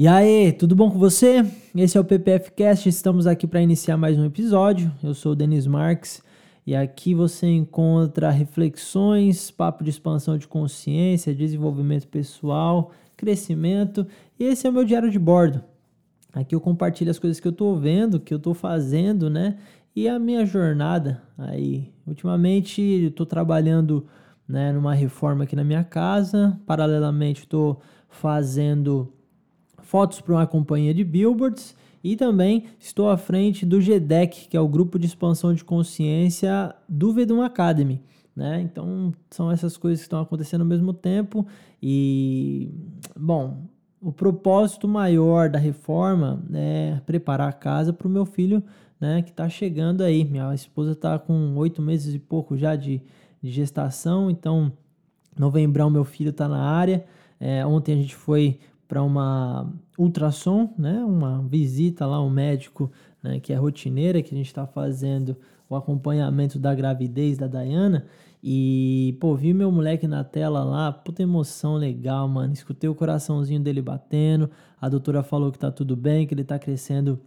E aí, tudo bom com você? Esse é o PPF Cast, estamos aqui para iniciar mais um episódio. Eu sou o Denis Marques e aqui você encontra reflexões, papo de expansão de consciência, desenvolvimento pessoal, crescimento. E esse é o meu diário de bordo. Aqui eu compartilho as coisas que eu estou vendo, que eu estou fazendo, né? E a minha jornada aí. Ultimamente estou trabalhando né, numa reforma aqui na minha casa. Paralelamente estou fazendo fotos para uma companhia de billboards e também estou à frente do GDEC, que é o grupo de expansão de consciência do Vedum Academy. Né? Então são essas coisas que estão acontecendo ao mesmo tempo e bom, o propósito maior da reforma é preparar a casa para o meu filho, né, que está chegando aí. Minha esposa está com oito meses e pouco já de, de gestação, então novembro meu filho está na área. É, ontem a gente foi para uma ultrassom, né, uma visita lá ao médico, né, que é rotineira, que a gente está fazendo o acompanhamento da gravidez da Dayana. E, pô, vi meu moleque na tela lá, puta emoção legal, mano. Escutei o coraçãozinho dele batendo. A doutora falou que tá tudo bem, que ele tá crescendo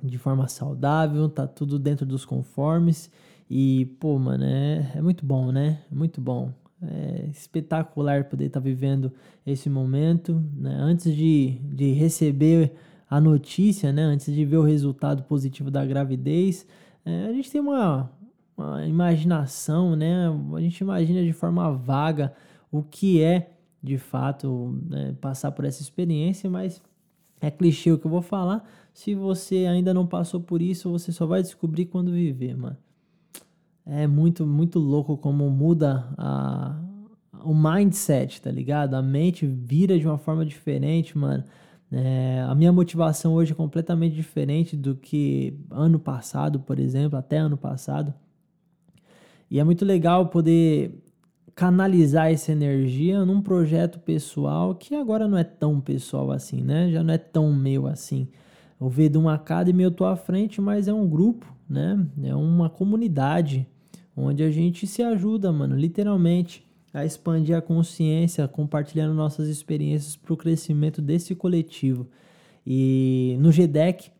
de forma saudável, tá tudo dentro dos conformes. E, pô, mano, é, é muito bom, né? Muito bom. É espetacular poder estar tá vivendo esse momento. Né? Antes de, de receber a notícia, né? antes de ver o resultado positivo da gravidez, é, a gente tem uma, uma imaginação, né? A gente imagina de forma vaga o que é de fato né, passar por essa experiência, mas é clichê o que eu vou falar. Se você ainda não passou por isso, você só vai descobrir quando viver, mano. É muito, muito louco como muda a, o mindset, tá ligado? A mente vira de uma forma diferente, mano. É, a minha motivação hoje é completamente diferente do que ano passado, por exemplo, até ano passado. E é muito legal poder canalizar essa energia num projeto pessoal que agora não é tão pessoal assim, né? Já não é tão meu assim. O Vedum Academy eu tô à frente, mas é um grupo, né? É uma comunidade onde a gente se ajuda, mano, literalmente a expandir a consciência, compartilhando nossas experiências para o crescimento desse coletivo. E no GDEC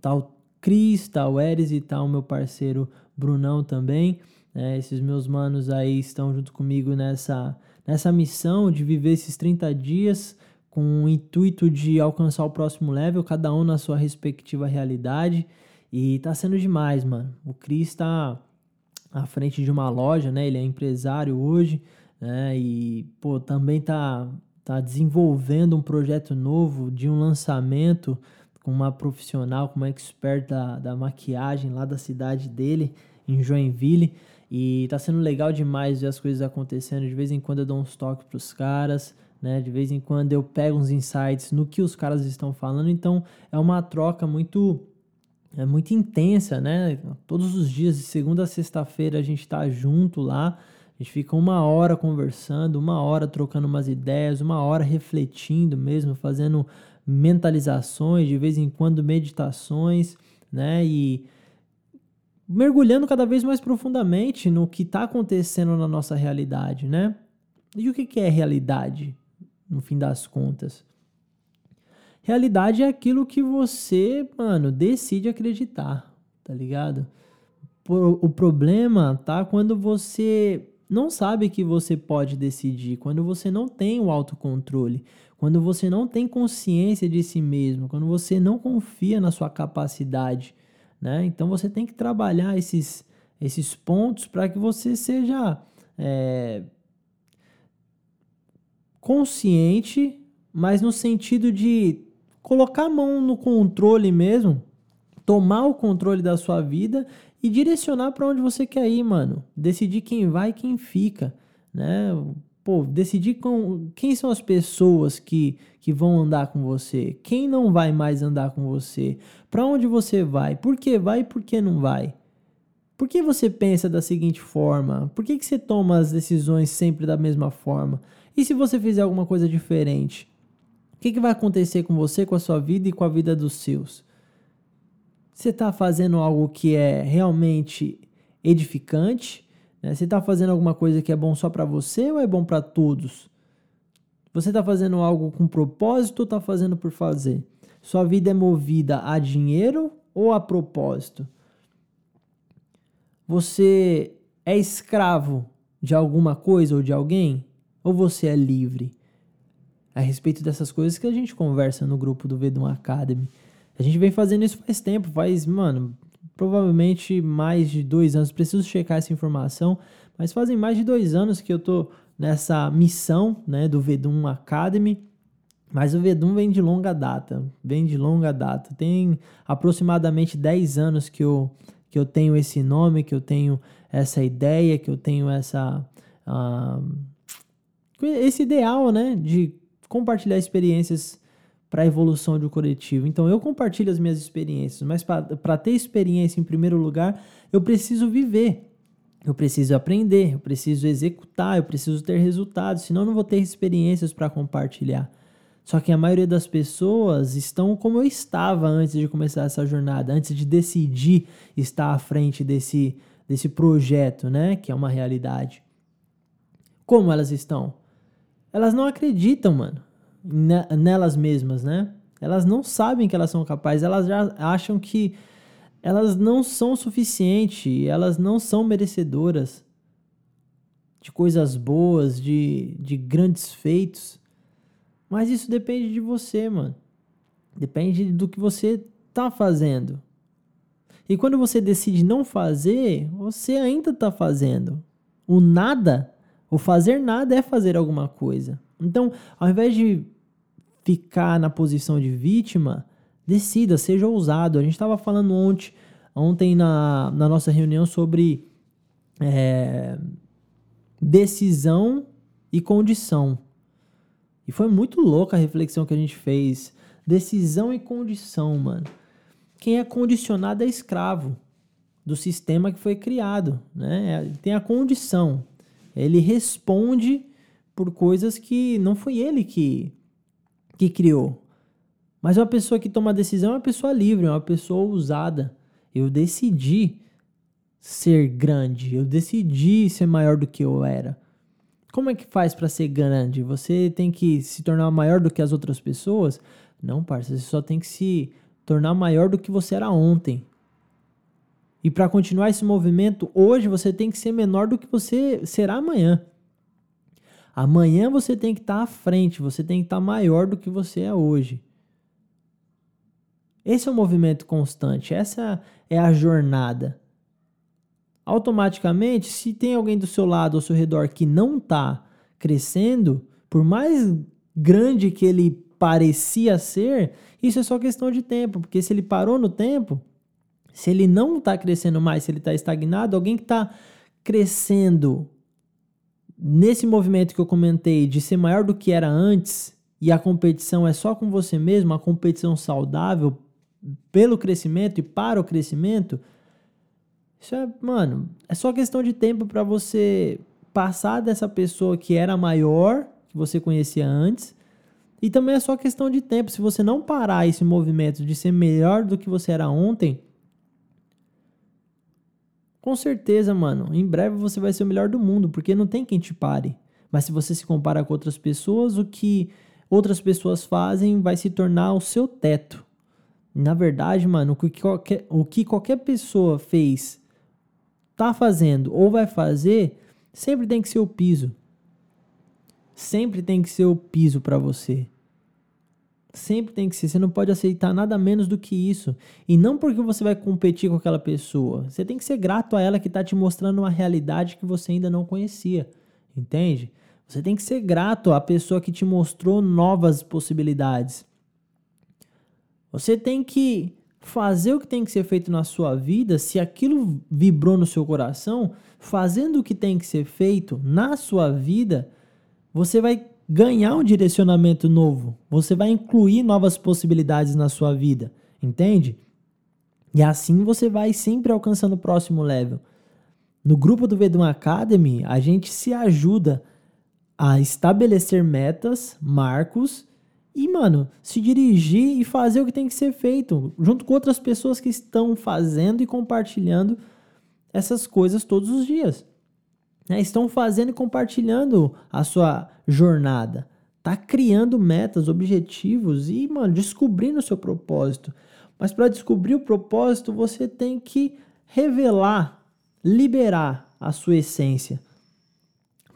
tá o Cris, tá o Eres e tá o meu parceiro Brunão também. É, esses meus manos aí estão junto comigo nessa, nessa missão de viver esses 30 dias com o intuito de alcançar o próximo level, cada um na sua respectiva realidade. E tá sendo demais, mano. O Cris tá à frente de uma loja, né? Ele é empresário hoje, né? E, pô, também tá, tá desenvolvendo um projeto novo de um lançamento com uma profissional, com uma expert da, da maquiagem lá da cidade dele, em Joinville. E tá sendo legal demais ver as coisas acontecendo. De vez em quando eu dou uns toques pros caras, né? De vez em quando eu pego uns insights no que os caras estão falando. Então é uma troca muito é muito intensa, né? Todos os dias, de segunda a sexta-feira, a gente tá junto lá. A gente fica uma hora conversando, uma hora trocando umas ideias, uma hora refletindo mesmo, fazendo mentalizações, de vez em quando meditações, né? E mergulhando cada vez mais profundamente no que está acontecendo na nossa realidade, né? E o que é realidade, no fim das contas? Realidade é aquilo que você, mano, decide acreditar, tá ligado? O problema tá quando você não sabe que você pode decidir, quando você não tem o autocontrole, quando você não tem consciência de si mesmo, quando você não confia na sua capacidade né? Então você tem que trabalhar esses, esses pontos para que você seja é, consciente, mas no sentido de colocar a mão no controle mesmo, tomar o controle da sua vida e direcionar para onde você quer ir, mano. Decidir quem vai e quem fica, né? Pô, decidir com quem são as pessoas que, que vão andar com você, quem não vai mais andar com você, para onde você vai, por que vai e por que não vai. Por que você pensa da seguinte forma? Por que, que você toma as decisões sempre da mesma forma? E se você fizer alguma coisa diferente? O que, que vai acontecer com você, com a sua vida e com a vida dos seus? Você está fazendo algo que é realmente edificante? Né? Você está fazendo alguma coisa que é bom só para você ou é bom para todos? Você está fazendo algo com propósito ou está fazendo por fazer? Sua vida é movida a dinheiro ou a propósito? Você é escravo de alguma coisa ou de alguém? Ou você é livre? A respeito dessas coisas que a gente conversa no grupo do Vedum Academy. A gente vem fazendo isso faz tempo, faz, mano, provavelmente mais de dois anos. Preciso checar essa informação, mas fazem mais de dois anos que eu tô nessa missão, né, do Vedum Academy. Mas o Vedum vem de longa data, vem de longa data. Tem aproximadamente 10 anos que eu, que eu tenho esse nome, que eu tenho essa ideia, que eu tenho essa uh, esse ideal, né, de compartilhar experiências para a evolução de um coletivo. Então eu compartilho as minhas experiências, mas para ter experiência em primeiro lugar, eu preciso viver. Eu preciso aprender, eu preciso executar, eu preciso ter resultados, senão eu não vou ter experiências para compartilhar. Só que a maioria das pessoas estão como eu estava antes de começar essa jornada, antes de decidir estar à frente desse, desse projeto, né? Que é uma realidade. Como elas estão? Elas não acreditam, mano nelas mesmas, né? Elas não sabem que elas são capazes, elas já acham que elas não são suficientes, elas não são merecedoras de coisas boas, de, de grandes feitos. Mas isso depende de você, mano. Depende do que você tá fazendo. E quando você decide não fazer, você ainda tá fazendo. O nada, o fazer nada é fazer alguma coisa. Então, ao invés de ficar na posição de vítima, decida, seja ousado. A gente estava falando ontem, ontem na, na nossa reunião sobre é, decisão e condição. E foi muito louca a reflexão que a gente fez. Decisão e condição, mano. Quem é condicionado é escravo do sistema que foi criado, né? Tem a condição. Ele responde por coisas que não foi ele que que criou. Mas uma pessoa que toma decisão é uma pessoa livre, é uma pessoa ousada. Eu decidi ser grande, eu decidi ser maior do que eu era. Como é que faz para ser grande? Você tem que se tornar maior do que as outras pessoas? Não, parça, você só tem que se tornar maior do que você era ontem. E para continuar esse movimento, hoje você tem que ser menor do que você será amanhã. Amanhã você tem que estar tá à frente, você tem que estar tá maior do que você é hoje. Esse é o movimento constante, essa é a jornada. Automaticamente, se tem alguém do seu lado, ao seu redor, que não está crescendo, por mais grande que ele parecia ser, isso é só questão de tempo, porque se ele parou no tempo, se ele não está crescendo mais, se ele está estagnado, alguém que está crescendo nesse movimento que eu comentei de ser maior do que era antes e a competição é só com você mesmo, a competição saudável pelo crescimento e para o crescimento, isso é, mano, é só questão de tempo para você passar dessa pessoa que era maior, que você conhecia antes, e também é só questão de tempo. Se você não parar esse movimento de ser melhor do que você era ontem, com certeza, mano, em breve você vai ser o melhor do mundo, porque não tem quem te pare. Mas se você se compara com outras pessoas, o que outras pessoas fazem vai se tornar o seu teto. Na verdade, mano, o que qualquer, o que qualquer pessoa fez, tá fazendo ou vai fazer, sempre tem que ser o piso. Sempre tem que ser o piso para você. Sempre tem que ser. Você não pode aceitar nada menos do que isso. E não porque você vai competir com aquela pessoa. Você tem que ser grato a ela que está te mostrando uma realidade que você ainda não conhecia. Entende? Você tem que ser grato à pessoa que te mostrou novas possibilidades. Você tem que fazer o que tem que ser feito na sua vida, se aquilo vibrou no seu coração, fazendo o que tem que ser feito na sua vida, você vai ganhar um direcionamento novo. Você vai incluir novas possibilidades na sua vida, entende? E assim você vai sempre alcançando o próximo level. No grupo do Vedum Academy, a gente se ajuda a estabelecer metas, marcos e, mano, se dirigir e fazer o que tem que ser feito, junto com outras pessoas que estão fazendo e compartilhando essas coisas todos os dias né, estão fazendo e compartilhando a sua jornada. tá criando metas, objetivos e, mano, descobrindo o seu propósito. Mas para descobrir o propósito, você tem que revelar, liberar a sua essência.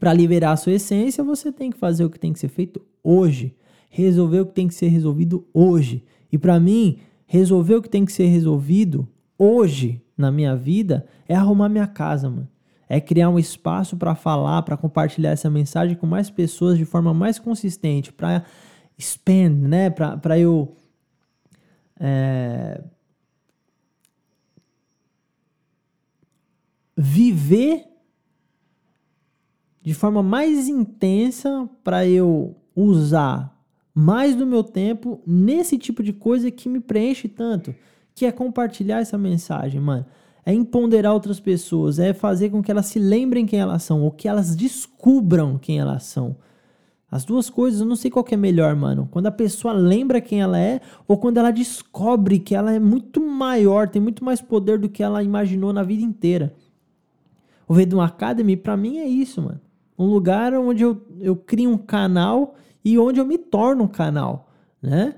Para liberar a sua essência, você tem que fazer o que tem que ser feito hoje, resolver o que tem que ser resolvido hoje. E para mim, resolver o que tem que ser resolvido hoje na minha vida é arrumar minha casa, mano. É criar um espaço para falar, para compartilhar essa mensagem com mais pessoas de forma mais consistente, para expand, né? Para eu é, viver de forma mais intensa para eu usar mais do meu tempo nesse tipo de coisa que me preenche tanto, que é compartilhar essa mensagem, mano. É empoderar outras pessoas, é fazer com que elas se lembrem quem elas são, ou que elas descubram quem elas são. As duas coisas, eu não sei qual que é melhor, mano. Quando a pessoa lembra quem ela é, ou quando ela descobre que ela é muito maior, tem muito mais poder do que ela imaginou na vida inteira. O Vedum Academy, para mim, é isso, mano. Um lugar onde eu, eu crio um canal e onde eu me torno um canal, né?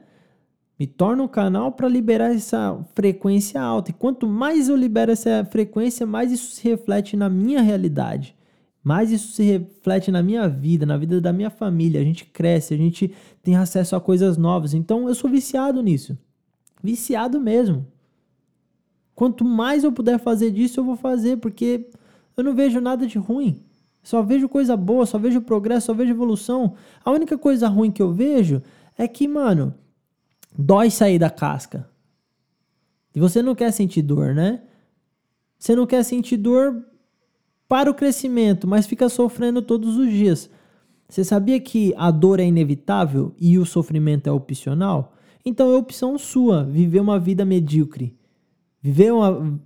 Me torno um canal para liberar essa frequência alta. E quanto mais eu libero essa frequência, mais isso se reflete na minha realidade. Mais isso se reflete na minha vida, na vida da minha família. A gente cresce, a gente tem acesso a coisas novas. Então eu sou viciado nisso. Viciado mesmo. Quanto mais eu puder fazer disso, eu vou fazer, porque eu não vejo nada de ruim. Só vejo coisa boa, só vejo progresso, só vejo evolução. A única coisa ruim que eu vejo é que, mano, dói sair da casca. E você não quer sentir dor, né? Você não quer sentir dor para o crescimento, mas fica sofrendo todos os dias. Você sabia que a dor é inevitável e o sofrimento é opcional? Então é opção sua viver uma vida medíocre. Viver uma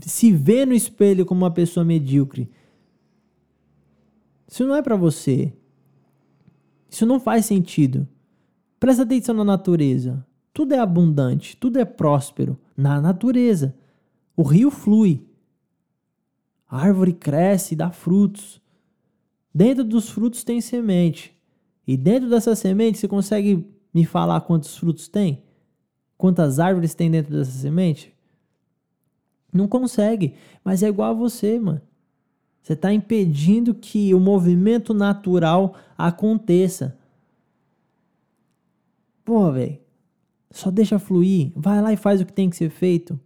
se ver no espelho como uma pessoa medíocre. Isso não é para você. Isso não faz sentido. Presta atenção na natureza. Tudo é abundante, tudo é próspero na natureza. O rio flui. A árvore cresce e dá frutos. Dentro dos frutos tem semente. E dentro dessa semente você consegue me falar quantos frutos tem? Quantas árvores tem dentro dessa semente? Não consegue, mas é igual a você, mano. Você está impedindo que o movimento natural aconteça. Pô, velho, só deixa fluir. Vai lá e faz o que tem que ser feito.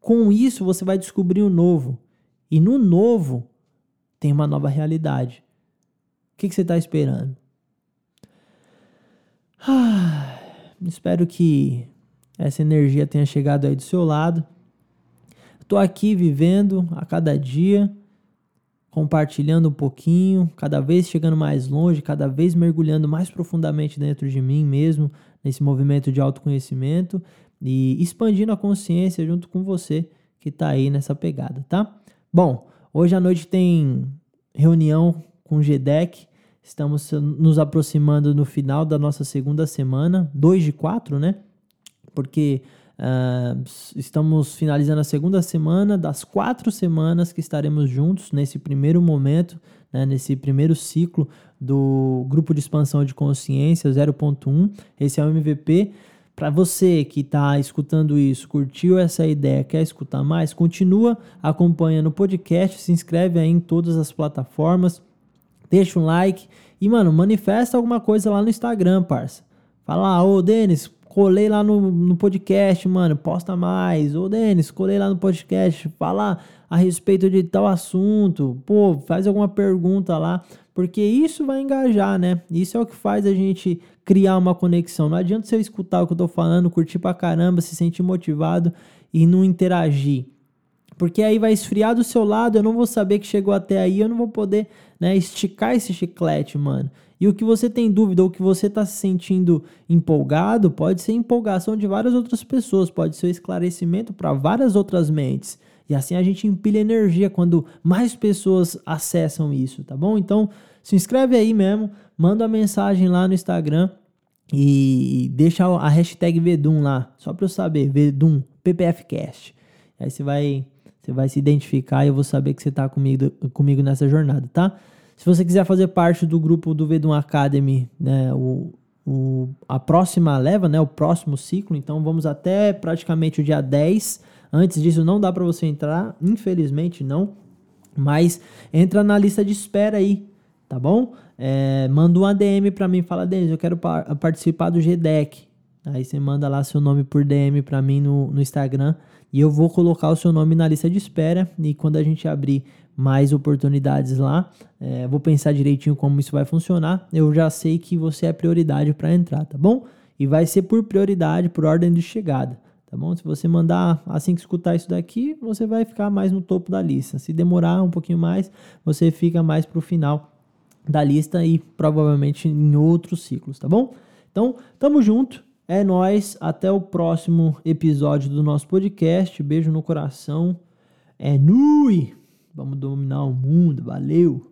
Com isso, você vai descobrir o novo. E no novo, tem uma nova realidade. O que, que você está esperando? Ah, espero que essa energia tenha chegado aí do seu lado. Estou aqui vivendo a cada dia compartilhando um pouquinho, cada vez chegando mais longe, cada vez mergulhando mais profundamente dentro de mim mesmo, nesse movimento de autoconhecimento e expandindo a consciência junto com você que está aí nessa pegada, tá? Bom, hoje à noite tem reunião com o GDEC, estamos nos aproximando no final da nossa segunda semana, 2 de 4, né? Porque Uh, estamos finalizando a segunda semana das quatro semanas que estaremos juntos nesse primeiro momento, né, nesse primeiro ciclo do grupo de expansão de consciência 0.1. Esse é o MVP. Para você que está escutando isso, curtiu essa ideia, quer escutar mais, continua acompanhando o podcast, se inscreve aí em todas as plataformas, deixa um like e, mano, manifesta alguma coisa lá no Instagram, parça. Fala, ô Denis, colei lá no, no podcast, mano, posta mais. Ô, Denis, colei lá no podcast, fala a respeito de tal assunto. Pô, faz alguma pergunta lá, porque isso vai engajar, né? Isso é o que faz a gente criar uma conexão. Não adianta você escutar o que eu tô falando, curtir pra caramba, se sentir motivado e não interagir. Porque aí vai esfriar do seu lado, eu não vou saber que chegou até aí, eu não vou poder, né, esticar esse chiclete, mano. E o que você tem dúvida ou que você está se sentindo empolgado pode ser empolgação de várias outras pessoas, pode ser esclarecimento para várias outras mentes. E assim a gente empilha energia quando mais pessoas acessam isso, tá bom? Então se inscreve aí mesmo, manda uma mensagem lá no Instagram e deixa a hashtag Vedum lá, só para eu saber, Vedum, PPFcast. Aí você vai, você vai se identificar e eu vou saber que você está comigo, comigo nessa jornada, tá? Se você quiser fazer parte do grupo do Vedum Academy, né, o, o, a próxima leva, né, o próximo ciclo, então vamos até praticamente o dia 10. Antes disso não dá para você entrar, infelizmente não, mas entra na lista de espera aí, tá bom? É, manda um ADM para mim, fala, Denis, eu quero par participar do GDEC. Aí você manda lá seu nome por DM para mim no, no Instagram e eu vou colocar o seu nome na lista de espera. E quando a gente abrir mais oportunidades lá, é, vou pensar direitinho como isso vai funcionar. Eu já sei que você é prioridade para entrar, tá bom? E vai ser por prioridade, por ordem de chegada, tá bom? Se você mandar assim que escutar isso daqui, você vai ficar mais no topo da lista. Se demorar um pouquinho mais, você fica mais para o final da lista e provavelmente em outros ciclos, tá bom? Então, tamo junto. É nós, até o próximo episódio do nosso podcast. Beijo no coração. É nui. Vamos dominar o mundo. Valeu.